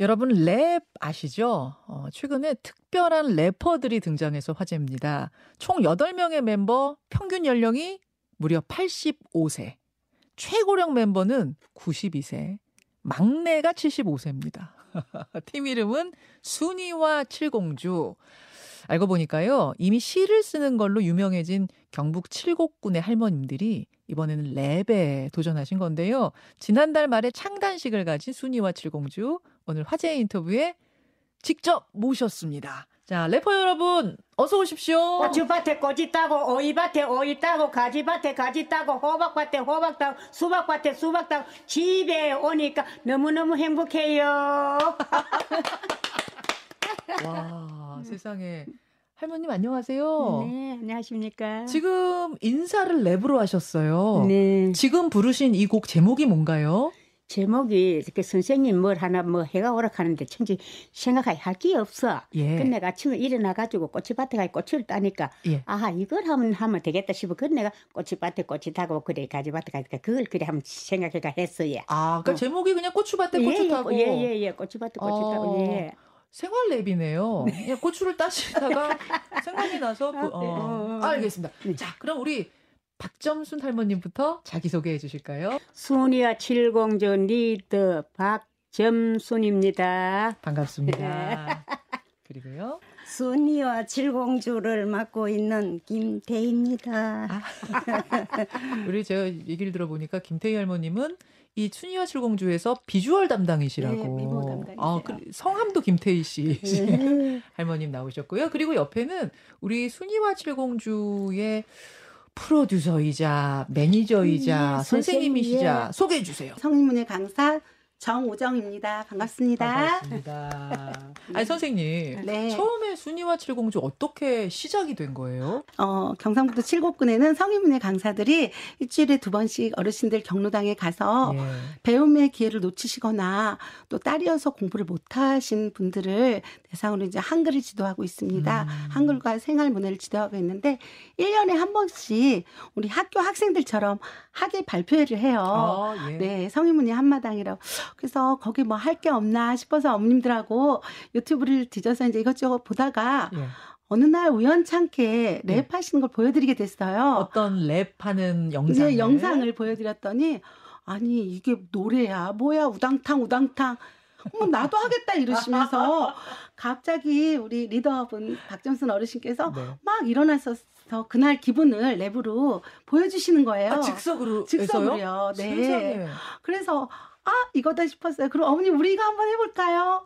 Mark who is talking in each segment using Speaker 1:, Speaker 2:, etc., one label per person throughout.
Speaker 1: 여러분 랩 아시죠? 어, 최근에 특별한 래퍼들이 등장해서 화제입니다. 총 8명의 멤버 평균 연령이 무려 85세. 최고령 멤버는 92세. 막내가 75세입니다. 팀 이름은 순이와 칠공주. 알고 보니까요, 이미 시를 쓰는 걸로 유명해진 경북 칠곡군의 할머님들이 이번에는 랩에 도전하신 건데요. 지난달 말에 창단식을 가진 순이와 칠공주, 오늘 화제 인터뷰에 직접 모셨습니다. 자, 래퍼 여러분, 어서 오십시오.
Speaker 2: 고추밭에 꽃이 따고 오이밭에 오이 따고 가지밭에 가지 따고 호박밭에 호박 따고 수박밭에 수박 따고 집에 오니까 너무너무 행복해요.
Speaker 1: 와, 세상에. 할머님 안녕하세요.
Speaker 2: 네, 안녕하십니까.
Speaker 1: 지금 인사를 랩으로 하셨어요.
Speaker 2: 네.
Speaker 1: 지금 부르신 이 곡 제목이 뭔가요?
Speaker 2: 제목이 그 선생님 뭘 하나 뭐 해가 오락하는데 천지 생각할 게 없어.
Speaker 1: 예.
Speaker 2: 근데 내가 아침에 일어나 가지고 꼬치밭에 가 꽃을 따니까
Speaker 1: 예.
Speaker 2: 아하 이걸 하면 하면 되겠다 싶어. 그 내가 꼬치밭에 꽃이 타고 그래 가지밭에 가니까 그걸 그래 한번 생각해가 했어요.
Speaker 1: 아, 그러니까 제목이 그냥 고추밭에 고추 타고
Speaker 2: 예예예 예, 예, 꼬치밭에 꽃이
Speaker 1: 어.
Speaker 2: 타고 예.
Speaker 1: 생활 랩이네요. 그냥 고추를 따시다가 생각이 나서 그- 어.
Speaker 2: 네.
Speaker 1: 알겠습니다.
Speaker 2: 네.
Speaker 1: 자, 그럼 우리 박점순 할머님부터 자기 소개해 주실까요?
Speaker 2: 순이와 칠공주 리더 박점순입니다.
Speaker 1: 반갑습니다. 그리고요.
Speaker 3: 순이와 칠공주를 맡고 있는 김대입니다.
Speaker 1: 아. 우리 제가 얘기를 들어보니까 김태희 할머님은 이 춘희와 칠공주에서 비주얼 담당이시라고.
Speaker 3: 네, 미모 담당이세요.
Speaker 1: 아, 그 성함도 김태희 씨
Speaker 3: 네.
Speaker 1: 할머님 나오셨고요. 그리고 옆에는 우리 순이와 칠공주의 프로듀서이자 매니저이자
Speaker 3: 네,
Speaker 1: 선생님이시자
Speaker 3: 선생님,
Speaker 1: 소개해 주세요.
Speaker 3: 성인문예 강사 정우정입니다. 반갑습니다.
Speaker 1: 반갑습니다. 아니 선생님,
Speaker 3: 네.
Speaker 1: 처음에 순이와 칠공주 어떻게 시작이 된 거예요?
Speaker 3: 어, 경상북도 칠곡군에는 성인문예 강사들이 일주일에 두 번씩 어르신들 경로당에 가서
Speaker 1: 예.
Speaker 3: 배움의 기회를 놓치시거나 또 딸이어서 공부를 못하신 분들을 대상으로 이제 한글을 지도하고 있습니다.
Speaker 1: 음.
Speaker 3: 한글과 생활 문화를 지도하고 있는데 1년에 한 번씩 우리 학교 학생들처럼 학예 발표회를 해요.
Speaker 1: 아, 예.
Speaker 3: 네, 성인문예 한마당이라고. 그래서 거기 뭐 할 게 없나 싶어서 어머님들하고 유튜브를 뒤져서 이제 이것저것 보다가
Speaker 1: 예.
Speaker 3: 어느 날 우연찮게
Speaker 1: 네.
Speaker 3: 랩하시는 걸 보여드리게 됐어요.
Speaker 1: 어떤 랩하는 영상을
Speaker 3: 이제 영상을 보여드렸더니 아니 이게 노래야 뭐야 우당탕 우당탕 어머 나도 하겠다 이러시면서 갑자기 우리 리더분 박정순 어르신께서
Speaker 1: 네.
Speaker 3: 막 일어나서 그날 기분을 랩으로 보여주시는 거예요.
Speaker 1: 아, 즉석으로
Speaker 3: 즉석으로요. 네.
Speaker 1: 세상에.
Speaker 3: 그래서 아 이거다 싶었어요. 그럼 어머니 우리가 한번 해볼까요?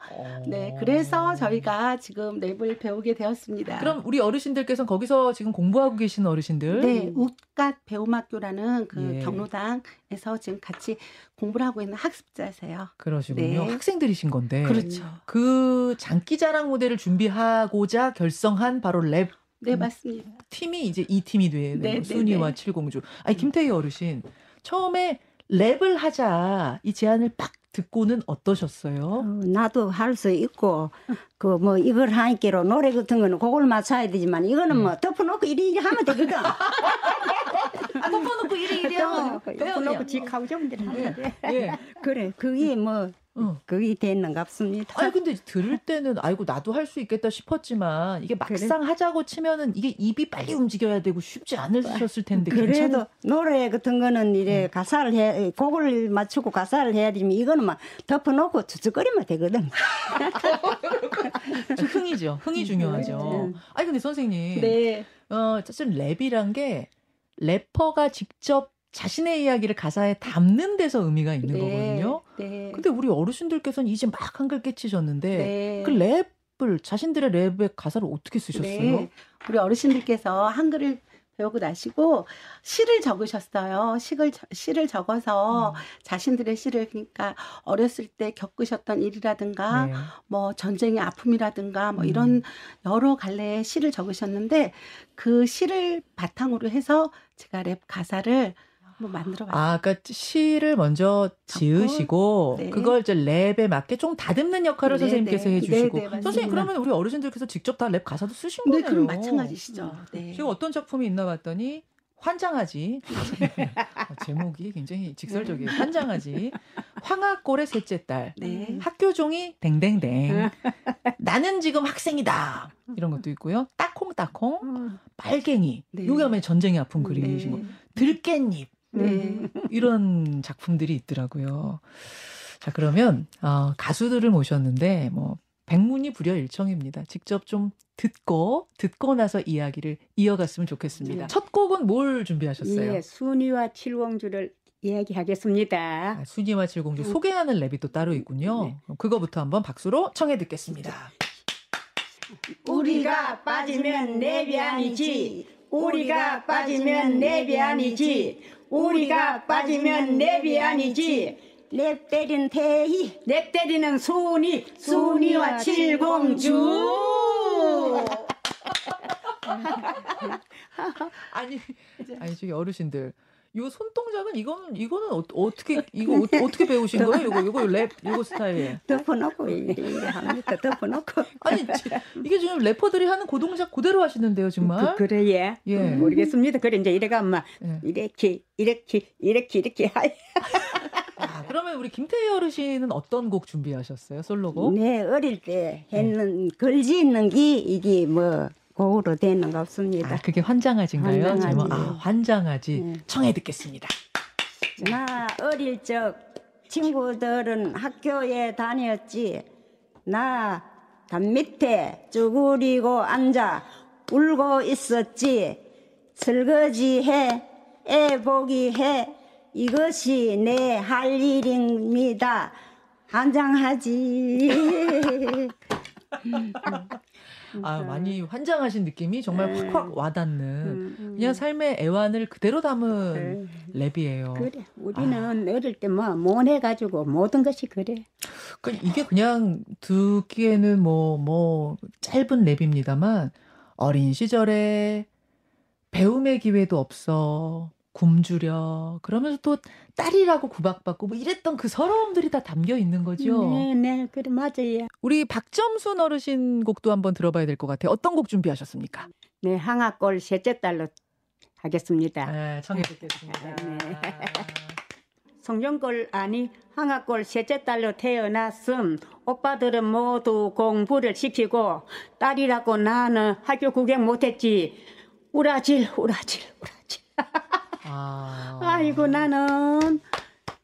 Speaker 3: 네, 그래서 저희가 지금 랩을 배우게 되었습니다.
Speaker 1: 그럼 우리 어르신들께서는 거기서 지금 공부하고 계신 어르신들
Speaker 3: 네, 웃갓 배움학교라는 그
Speaker 1: 예.
Speaker 3: 경로당에서 지금 같이 공부를 하고 있는 학습자세요.
Speaker 1: 그러시군요.
Speaker 3: 네.
Speaker 1: 학생들이신 건데
Speaker 3: 그렇죠.
Speaker 1: 그 장기자랑 무대를 준비하고자 결성한 바로 랩
Speaker 3: 네,
Speaker 1: 음.
Speaker 3: 맞습니다.
Speaker 1: 팀이 이제 이 팀이 되는
Speaker 3: 네,
Speaker 1: 거,
Speaker 3: 네,
Speaker 1: 순이와
Speaker 3: 네.
Speaker 1: 칠공주. 아니 김태희 어르신 처음에 랩을 하자 이 제안을 딱 듣고는 어떠셨어요?
Speaker 4: 어, 나도 할 수 있고 그 뭐 이걸 하니까로 노래 같은 거는 그걸 맞춰야 되지만 이거는 뭐 덮어놓고 이리 이리 하면 되거든.
Speaker 1: 아 덮어놓고 이리 이리 하면
Speaker 4: 덮어놓고 하면 돼.
Speaker 1: 예.
Speaker 4: 그래 그게 뭐
Speaker 1: 응.
Speaker 4: 그게 됐는갑습니다.
Speaker 1: 아니 근데 들을 때는 아이고 나도 할 수 있겠다 싶었지만 이게 막상 하자고 치면은 이게 입이 빨리 움직여야 되고 쉽지 않으셨을 텐데
Speaker 4: 그래도
Speaker 1: 괜찮은
Speaker 4: 노래 같은 거는 이래 가사를 해 곡을 맞추고 가사를 해야 되면 이거는 막 덮어놓고 주저거리면 되거든.
Speaker 1: 좀 흥이죠. 흥이 중요하죠. 아니 근데 선생님,
Speaker 3: 네.
Speaker 1: 어 사실 랩이란 게 래퍼가 직접 자신의 이야기를 가사에 담는 데서 의미가 있는 거거든요.
Speaker 3: 네.
Speaker 1: 근데 우리 어르신들께서는 이제 막 한글 깨치셨는데
Speaker 3: 네.
Speaker 1: 그 랩을 자신들의 랩의 가사를 어떻게 쓰셨어요?
Speaker 3: 네. 우리 어르신들께서 한글을 배우고 나시고 시를 적으셨어요. 시를 시를 적어서
Speaker 1: 음.
Speaker 3: 자신들의 시를 그러니까 어렸을 때 겪으셨던 일이라든가
Speaker 1: 네.
Speaker 3: 뭐 전쟁의 아픔이라든가 뭐
Speaker 1: 음.
Speaker 3: 이런 여러 갈래의 시를 적으셨는데 그 시를 바탕으로 해서 제가 랩 가사를 한번 만들어 봤어요.
Speaker 1: 아, 그러니까 시를 먼저 지으시고
Speaker 3: 네.
Speaker 1: 그걸 이제 랩에 맞게 좀 다듬는 역할을
Speaker 3: 네,
Speaker 1: 선생님께서
Speaker 3: 네.
Speaker 1: 해주시고
Speaker 3: 네, 네, 맞습니다.
Speaker 1: 선생님 그러면 우리 어르신들께서 직접 다 랩 가사도 쓰신
Speaker 3: 네,
Speaker 1: 거네요.
Speaker 3: 그럼 마찬가지시죠. 네.
Speaker 1: 지금 어떤 작품이 있나 봤더니 환장하지. 어, 제목이 굉장히 직설적이에요. 환장하지. 황하골의 셋째 딸.
Speaker 3: 네.
Speaker 1: 학교 종이 댕댕댕. 나는 지금 학생이다. 이런 것도 있고요. 따콩따콩. 빨갱이.
Speaker 3: 네.
Speaker 1: 요게 아마 전쟁이 아픈 그림이신 거. 들깻잎.
Speaker 3: 네.
Speaker 1: 이런 작품들이 있더라고요. 자, 그러면, 어, 가수들을 모셨는데, 뭐, 백문이 불여일청입니다. 직접 좀 듣고, 듣고 나서 이야기를 이어갔으면 좋겠습니다.
Speaker 2: 네.
Speaker 1: 첫 곡은 뭘 준비하셨어요?
Speaker 2: 예, 순이와 칠공주를 이야기하겠습니다.
Speaker 1: 아, 순이와 칠공주 소개하는 랩이 또 따로 있군요.
Speaker 2: 네.
Speaker 1: 그거부터 한번 박수로 청해 듣겠습니다.
Speaker 2: 우리가 빠지면 랩이 아니지. 우리가 빠지면 랩이 아니지. 우리가 빠지면 랩이 아니지.
Speaker 4: 랩 때린 태희
Speaker 2: 랩 때리는 순이, 순이와 칠공주.
Speaker 1: 아니, 아니, 저기 어르신들. 요 손동작은 이거는 이거는 어, 어떻게 이거 어, 떻게 배우신 거예요? 이거 이거 랩 이거 스타일.
Speaker 4: 덮어놓고 이래 합니다. 덮어놓고
Speaker 1: 아니 지- 이게 지금 래퍼들이 하는 그 동작 그대로 하시는데요, 정말.
Speaker 2: 그, 그래, 예.
Speaker 1: 예.
Speaker 2: 모르겠습니다. 그래, 이제 이래가 엄마.
Speaker 1: 예.
Speaker 2: 이렇게, 이렇게, 이렇게, 이렇게. 하이.
Speaker 1: 아, 그러면 우리 김태희 어르신은 어떤 곡 준비하셨어요? 솔로곡?
Speaker 4: 네 어릴 때 했는 걸지 있는 게 이게 뭐 곡으로 되는 거 없습니다.
Speaker 1: 아, 그게 환장하지인가요?
Speaker 4: 환장하지.
Speaker 1: 제목 아, 환장하지.
Speaker 4: 네.
Speaker 1: 청해 듣겠습니다.
Speaker 4: 나 어릴 적 친구들은 학교에 다녔지. 나 담 밑에 쭈그리고 앉아 울고 있었지. 설거지 해, 애 보기 해. 이것이 내 할 일입니다. 한장하지.
Speaker 1: 아, 많이 환장하신 느낌이 정말
Speaker 2: 네.
Speaker 1: 확확 와닿는
Speaker 2: 음,
Speaker 1: 그냥 삶의 애환을 그대로 담은 랩이에요.
Speaker 2: 그래. 우리는 어릴 때 뭐, 못해가지고 모든 것이 그래.
Speaker 1: 그러니까 이게 그냥 듣기에는 뭐, 뭐, 짧은 랩입니다만, 어린 시절에 배움의 기회도 없어, 굶주려, 그러면서 또 딸이라고 구박받고 뭐 이랬던 그 서러움들이 다 담겨 있는 거죠.
Speaker 2: 네, 네, 그래, 맞아요.
Speaker 1: 우리 박점순 어르신 곡도 한번 들어봐야 될 것 같아요. 어떤 곡 준비하셨습니까?
Speaker 2: 네, 항아골 셋째 딸로 하겠습니다.
Speaker 1: 네, 청해 듣겠습니다.
Speaker 2: 네. 성령골 아니 항아골 셋째 딸로 태어났음 오빠들은 모두 공부를 시키고 딸이라고 나는 학교 구경 못했지 우라질 우라질 우라질
Speaker 1: 아.
Speaker 2: 아이고 나는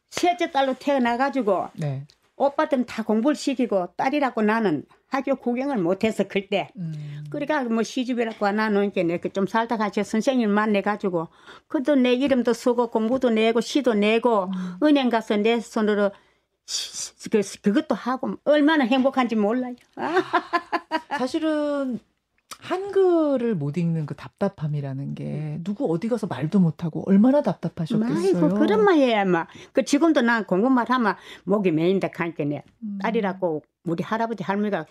Speaker 2: 셋째 딸로 태어나가지고
Speaker 1: 네.
Speaker 2: 오빠들은 다 공부를 시키고 딸이라고 나는 학교 구경을 못해서 그때
Speaker 1: 음.
Speaker 2: 그러니까 뭐 시집이라고 나누니까 내가 좀 살다 가서 선생님 만나가지고 그도 내 이름도 쓰고 공부도 내고 시도 내고 은행 가서 내 손으로 시- 그, 그것도 하고 얼마나 행복한지 몰라요. 아,
Speaker 1: 사실은 한글을 못 읽는 그 답답함이라는 게 누구 어디 가서 말도 못하고 얼마나 답답하셨겠어요.
Speaker 2: 아이고 그런 말이야 막. 그 지금도 난 공부만 하면 목이 메인다 하니까 내
Speaker 1: 음.
Speaker 2: 딸이라고 우리 할아버지 할머니가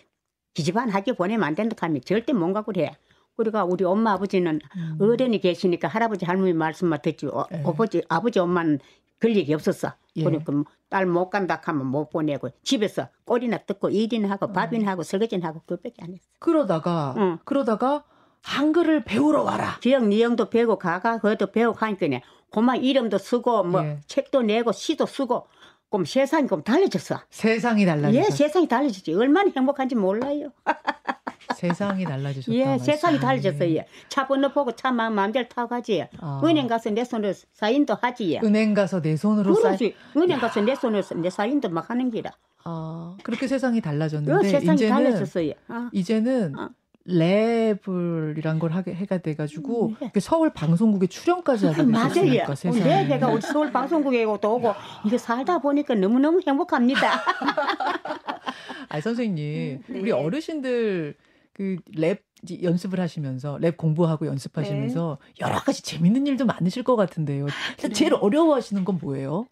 Speaker 2: 기집안 학교 보내면 안 된다 하면 절대 못 가고 그래. 그러니까 우리 엄마 아버지는
Speaker 1: 음.
Speaker 2: 어른이 계시니까 할아버지 할머니 말씀만 듣지 어,
Speaker 1: 예.
Speaker 2: 아버지 아버지 엄마는 그럴 얘기 없었어.
Speaker 1: 예.
Speaker 2: 그러니까 딸못 간다 하면 못 보내고 집에서 꼬리나 뜯고 일이나 하고
Speaker 1: 음.
Speaker 2: 밥이나 하고 설거지나 하고 그것밖에 안 했어.
Speaker 1: 그러다가
Speaker 2: 응.
Speaker 1: 그러다가 한글을 배우러 와라.
Speaker 2: 지역 니영도 배우고 가가 그것도 배우고 하니까 고만 이름도 쓰고 뭐
Speaker 1: 예.
Speaker 2: 책도 내고 시도 쓰고 그럼 세상이 그럼 달라졌어.
Speaker 1: 세상이
Speaker 2: 예,
Speaker 1: 달라졌어.
Speaker 2: 세상이 달라졌지. 얼마나 행복한지 몰라요.
Speaker 1: 세상이 달라지셨다.
Speaker 2: 예, 세상이 달라졌어요. 예. 차 번호 보고 차 마- 마음대로 타고 가지.
Speaker 1: 아.
Speaker 2: 은행 가서 내 손으로 사인도 하지. 예.
Speaker 1: 은행 가서 내 손으로 쌓.
Speaker 2: 그러지. 은행 가서 내 손으로 내 사인도 막 하는 기라.
Speaker 1: 아 그렇게 세상이
Speaker 2: 그
Speaker 1: 달라졌는데
Speaker 2: 세상이
Speaker 1: 이제는
Speaker 2: 달라졌어요. 아.
Speaker 1: 이제는
Speaker 2: 어.
Speaker 1: 랩을이란 걸 하게 해가 돼가지고
Speaker 2: 음, 네.
Speaker 1: 이렇게 서울 방송국에 출연까지 하게. 되셨으니까 세상에.
Speaker 2: 내 배가 우리 서울 방송국에 또 오고 이게 살다 보니까 너무 너무 행복합니다.
Speaker 1: 아 선생님
Speaker 2: 네.
Speaker 1: 우리 어르신들 그 랩 연습을 하시면서 랩 공부하고 연습하시면서
Speaker 2: 네.
Speaker 1: 여러 가지 재밌는 일도 많으실 것 같은데요. 제일 어려워하시는 건 뭐예요?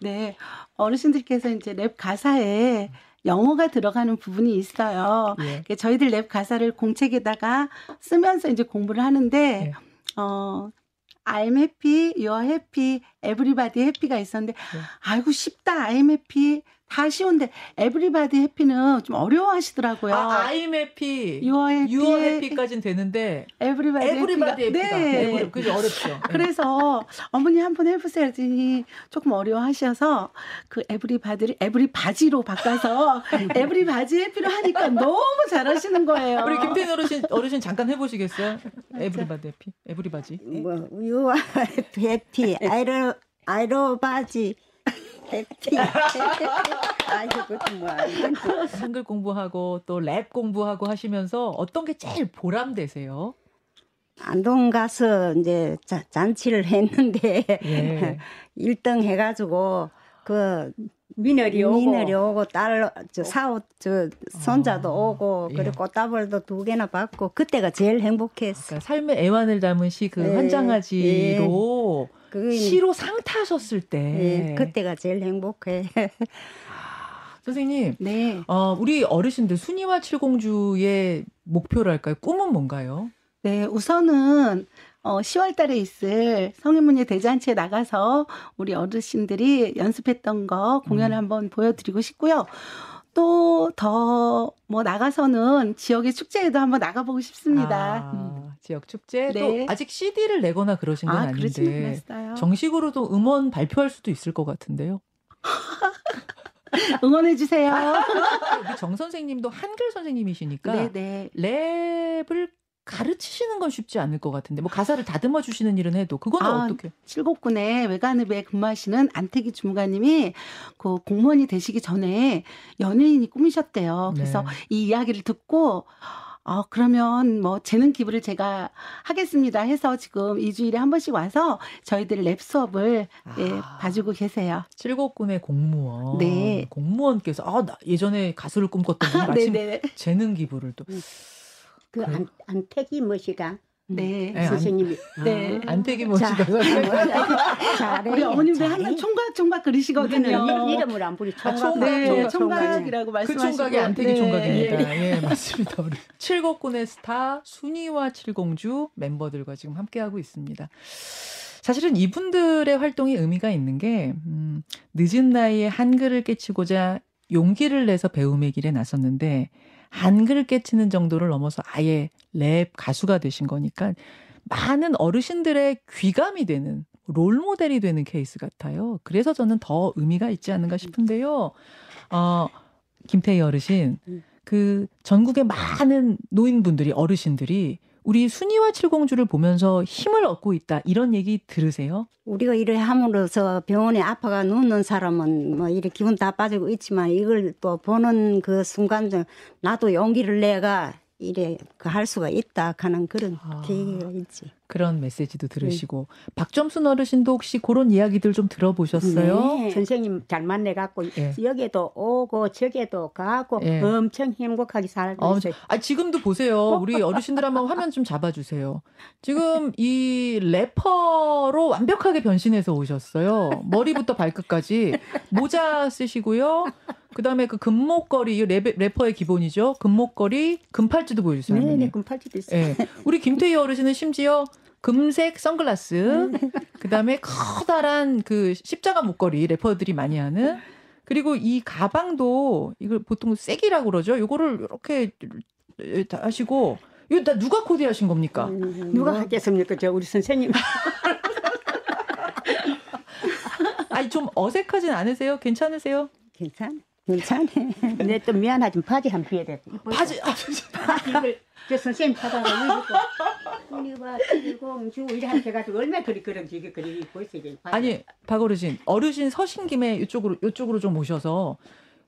Speaker 3: 네. 어르신들께서 이제 랩 가사에 영어가 들어가는 부분이 있어요.
Speaker 1: 예.
Speaker 3: 그 저희들 랩 가사를 공책에다가 쓰면서 이제 공부를 하는데,
Speaker 1: 네.
Speaker 3: 어, I'm happy, you're happy, everybody happy가 있었는데,
Speaker 1: 네.
Speaker 3: 아이고, 쉽다, I'm happy. 다 쉬운데 everybody happy는 좀 어려워하시더라고요.
Speaker 1: 아, I'm happy.
Speaker 3: 유어 해피,
Speaker 1: 유어 해피까지는 되는데 everybody everybody happy가
Speaker 3: 네.
Speaker 1: every- 그게 어렵죠. 네.
Speaker 3: 그래서 어머니 한 번 해보세요 했더니 조금 어려워하셔서 그 everybody를 every바지로 바꿔서 every바지 happy로 하니까 너무 잘하시는 거예요.
Speaker 1: 우리 김태희 어르신 어르신 잠깐 해보시겠어요? everybody happy, every바지.
Speaker 4: 뭐 you're happy 아이로 아이로 바지 happy 아이고 뭐.
Speaker 1: 한글 공부하고 또 랩 공부하고 하시면서 어떤 게 제일 보람되세요?
Speaker 4: 안동 가서 이제 자, 잔치를 했는데
Speaker 1: 예.
Speaker 4: 1등 해가지고 그
Speaker 2: 미너리 오고.
Speaker 4: 미늘이 오고 딸, 저 사오, 저 손자도
Speaker 1: 아,
Speaker 4: 오고
Speaker 1: 예.
Speaker 4: 그리고 꽃다발도 두 개나 받고 그때가 제일 행복했어.
Speaker 1: 그러니까 삶의 애환을 담은 시그
Speaker 4: 예,
Speaker 1: 환장하지로
Speaker 4: 그
Speaker 1: 시로 상 타셨을 때
Speaker 4: 예, 그때가 제일 행복해.
Speaker 1: 선생님
Speaker 3: 네.
Speaker 1: 어, 우리 어르신들 순이와 칠공주의 목표랄까요? 꿈은 뭔가요?
Speaker 3: 네, 우선은 어 10월 달에 있을 성인문예 대잔치에 나가서 우리 어르신들이 연습했던 거 공연을
Speaker 1: 음.
Speaker 3: 한번 보여드리고 싶고요. 또 더 뭐 나가서는 지역의 축제에도 한번 나가보고 싶습니다. 음.
Speaker 1: 아, 지역 축제 또
Speaker 3: 네.
Speaker 1: 아직 CD를 내거나 그러신 건
Speaker 3: 아,
Speaker 1: 아, 닌데
Speaker 3: 그러지는 않았어요.
Speaker 1: 정식으로도 음원 발표할 수도 있을 것 같은데요.
Speaker 3: 응원해 주세요.
Speaker 1: 우리 정 선생님도 한글 선생님이시니까
Speaker 3: 네네.
Speaker 1: 랩을 가르치시는 건 쉽지 않을 것 같은데 뭐 가사를 다듬어 주시는 일은 해도 그거는
Speaker 3: 아,
Speaker 1: 어떻게?
Speaker 3: 칠곡군의 외관읍에 근무하시는 안태기 주무관님이 그 공무원이 되시기 전에 연예인이 꿈이셨대요. 그래서
Speaker 1: 네.
Speaker 3: 이 이야기를 듣고 아, 그러면 뭐 재능 기부를 제가 하겠습니다 해서 지금 2주일에 한 번씩 와서 저희들 랩 수업을 예,
Speaker 1: 아.
Speaker 3: 봐주고 계세요.
Speaker 1: 칠곡군의 공무원.
Speaker 3: 네.
Speaker 1: 공무원께서 아, 나 예전에 가수를 꿈꿨던 분이 마침
Speaker 3: 네네.
Speaker 1: 재능 기부를 또
Speaker 4: 그 안, 안택이 뭐시가
Speaker 3: 네.
Speaker 1: 네, 안-
Speaker 4: 선생님이.
Speaker 3: 네.
Speaker 4: 아. 자,
Speaker 1: 뭐시가
Speaker 4: 잘해.
Speaker 3: 우리 어머님들. 항상 총각 총각 그러시거든요.
Speaker 4: 이- 이름을 안 부리
Speaker 1: 아, 총각,
Speaker 3: 네,
Speaker 1: 총각,
Speaker 3: 총각 이라고
Speaker 1: 그
Speaker 3: 말씀하시고
Speaker 1: 총각이 안택이
Speaker 3: 네.
Speaker 1: 총각입니다. 예, 맞습니다. 우리 칠곡군의 스타 순이와 칠공주 멤버들과 지금 함께하고 있습니다. 사실은 이분들의 활동이 의미가 있는 게 음, 늦은 나이에 한글을 깨치고자 용기를 내서 배움의 길에 나섰는데 한글을 깨치는 정도를 넘어서 아예 랩 가수가 되신 거니까 많은 어르신들의 귀감이 되는 롤 모델이 되는 케이스 같아요. 그래서 저는 더 의미가 있지 않는가 싶은데요. 어, 김태희 어르신,
Speaker 4: 음.
Speaker 1: 그 전국의 많은 노인분들이 어르신들이 우리 순이와 칠공주를 보면서 힘을 얻고 있다 이런 얘기 들으세요?
Speaker 4: 우리가 이래 함으로써 병원에 아파가 눕는 사람은 뭐 이래 기분 다 빠지고 있지만 이걸 또 보는 그 순간 좀 나도 용기를 내가 이래 그할 수가 있다 하는 그런
Speaker 1: 아.
Speaker 4: 계기가 있지.
Speaker 1: 그런 메시지도 들으시고 박점순 어르신도 혹시 그런 이야기들 좀 들어보셨어요?
Speaker 4: 네.
Speaker 2: 선생님 잘 만나 갖고
Speaker 1: 예.
Speaker 2: 여기도 오고 저기도 가고
Speaker 1: 예.
Speaker 2: 엄청 행복하게 살고
Speaker 1: 어,
Speaker 2: 있어요.
Speaker 1: 아, 지금도 보세요. 우리 어르신들 한번 화면 좀 잡아주세요. 지금 이 래퍼로 완벽하게 변신해서 오셨어요. 머리부터 발끝까지 모자 쓰시고요. 그 다음에 그 금목걸이, 이 래퍼, 래퍼의 기본이죠. 금목걸이, 금팔찌도 보여주세요.
Speaker 2: 네네
Speaker 1: 할머니.
Speaker 2: 금팔찌도 있어요.
Speaker 1: 예. 우리 김태희 어르신은 심지어 금색 선글라스, 그 다음에 커다란 그 십자가 목걸이 래퍼들이 많이 하는 그리고 이 가방도 이걸 보통 쐐기라고 그러죠. 요거를 이렇게 다 하시고 이거 다 누가 코디하신 겁니까?
Speaker 4: 음,
Speaker 2: 누가
Speaker 4: 뭐
Speaker 2: 하겠습니까? 저 우리 선생님.
Speaker 1: 아니 좀 어색하진 않으세요? 괜찮으세요?
Speaker 4: 괜찮아. 괜찮아.
Speaker 2: 내 또 미안하지만 바지 한 비에 돼.
Speaker 1: 바지 아,
Speaker 2: 바지 이걸 저 선생님 찾아가 이거 우리가 칠공주 이래 한테 가지고 얼마나 그리 그런지 이게 그리 입고 있어 이게.
Speaker 1: 아니 박 어르신 어르신 서신 김에 이쪽으로 이쪽으로 좀 오셔서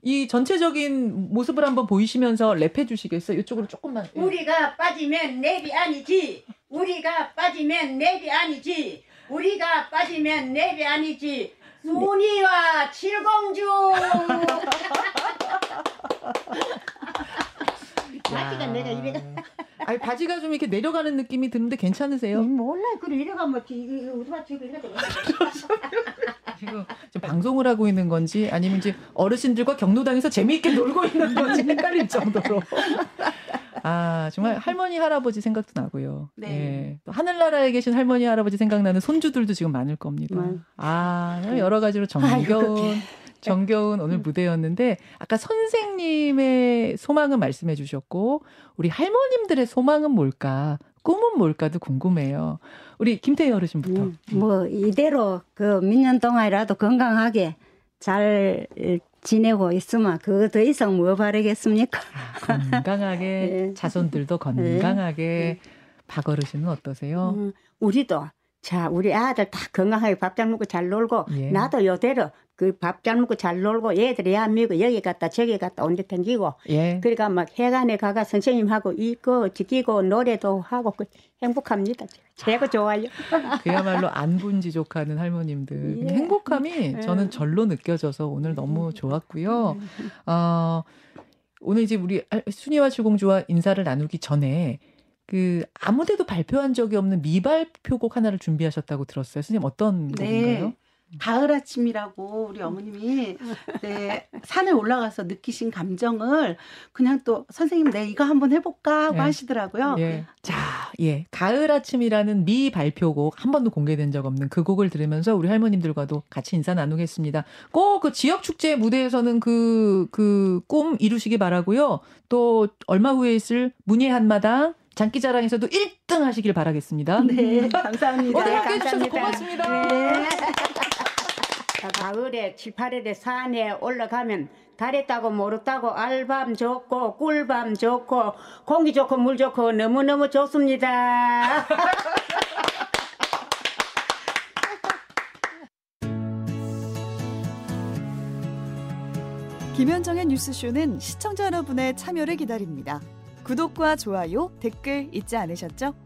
Speaker 1: 이 전체적인 모습을 한번 보이시면서 랩해 주시겠어요? 이쪽으로 조금만. 예.
Speaker 2: 우리가 빠지면 랩이 아니지. 우리가 빠지면 랩이 아니지. 우리가 빠지면 랩이 아니지. 순이와 칠공주. 바지가 내가 이래가.
Speaker 1: 아니 바지가 좀 이렇게 내려가는 느낌이 드는데 괜찮으세요?
Speaker 2: 음, 몰라 그래 이래가면 우리 바지 이거 이래.
Speaker 1: 지금, 지금 방송을 하고 있는 건지 아니면 이제 어르신들과 경로당에서 재미있게 놀고 있는 건지 헷갈릴 정도로. 아 정말 할머니 할아버지 생각도 나고요.
Speaker 3: 네.
Speaker 1: 예. 또 하늘나라에 계신 할머니 할아버지 생각나는 손주들도 지금 많을 겁니다.
Speaker 4: 음.
Speaker 1: 아 여러 가지로 정겨운 정겨운 오늘 무대였는데 아까 선생님의 소망은 말씀해 주셨고 우리 할머님들의 소망은 뭘까? 꿈은 뭘까도 궁금해요. 우리 김태희 어르신부터.
Speaker 4: 음, 뭐 이대로 그 몇 년 동안이라도 건강하게 잘 지내고 있으면 그거 더 이상 뭐 바라겠습니까?
Speaker 1: 건강하게
Speaker 4: 네.
Speaker 1: 자손들도 건강하게 박 어르신은 어떠세요?
Speaker 2: 음, 우리도 자 우리 아들 다 건강하게 밥 잘 먹고 잘 놀고
Speaker 1: 예.
Speaker 2: 나도 요대로 그 밥 잘 먹고 잘 놀고 얘들이 야 미고 여기 갔다 저기 갔다 온데 댕기고
Speaker 1: 예.
Speaker 2: 그러니까 막 해관에 가가 선생님하고 이거 지키고 노래도 하고 그 행복합니다. 제가 좋아요.
Speaker 1: 그야말로 안분지족하는 할머님들
Speaker 2: 예.
Speaker 1: 행복함이 저는 절로 느껴져서 오늘 너무 좋았고요. 어, 오늘 이제 우리 순이와 주공주와 인사를 나누기 전에 그 아무데도 발표한 적이 없는 미발표곡 하나를 준비하셨다고 들었어요. 선생님 어떤 곡인가요?
Speaker 3: 가을 아침이라고 우리 어머님이 네, 산에 올라가서 느끼신 감정을 그냥 또 선생님 내 이거 한번 해볼까 하고
Speaker 1: 네.
Speaker 3: 하시더라고요.
Speaker 1: 예. 자, 예. 가을 아침이라는 미 발표곡 한 번도 공개된 적 없는 그 곡을 들으면서 우리 할머님들과도 같이 인사 나누겠습니다. 꼭 그 지역 축제 무대에서는 그, 그 꿈 이루시기 바라고요. 또 얼마 후에 있을 문예 한마당 장기자랑에서도 1등 하시길 바라겠습니다.
Speaker 3: 네, 감사합니다.
Speaker 1: 오늘 함께 해주셔서. 고맙습니다.
Speaker 2: 네. 자, 가을에 7, 8일에 산에 올라가면 따고 모르다고 알밤 좋고 꿀밤 좋고 공기 좋고 물 좋고 너무너무 좋습니다.
Speaker 5: 김현정의 뉴스쇼는 시청자 여러분의 참여를 기다립니다. 구독과 좋아요, 댓글 잊지 않으셨죠?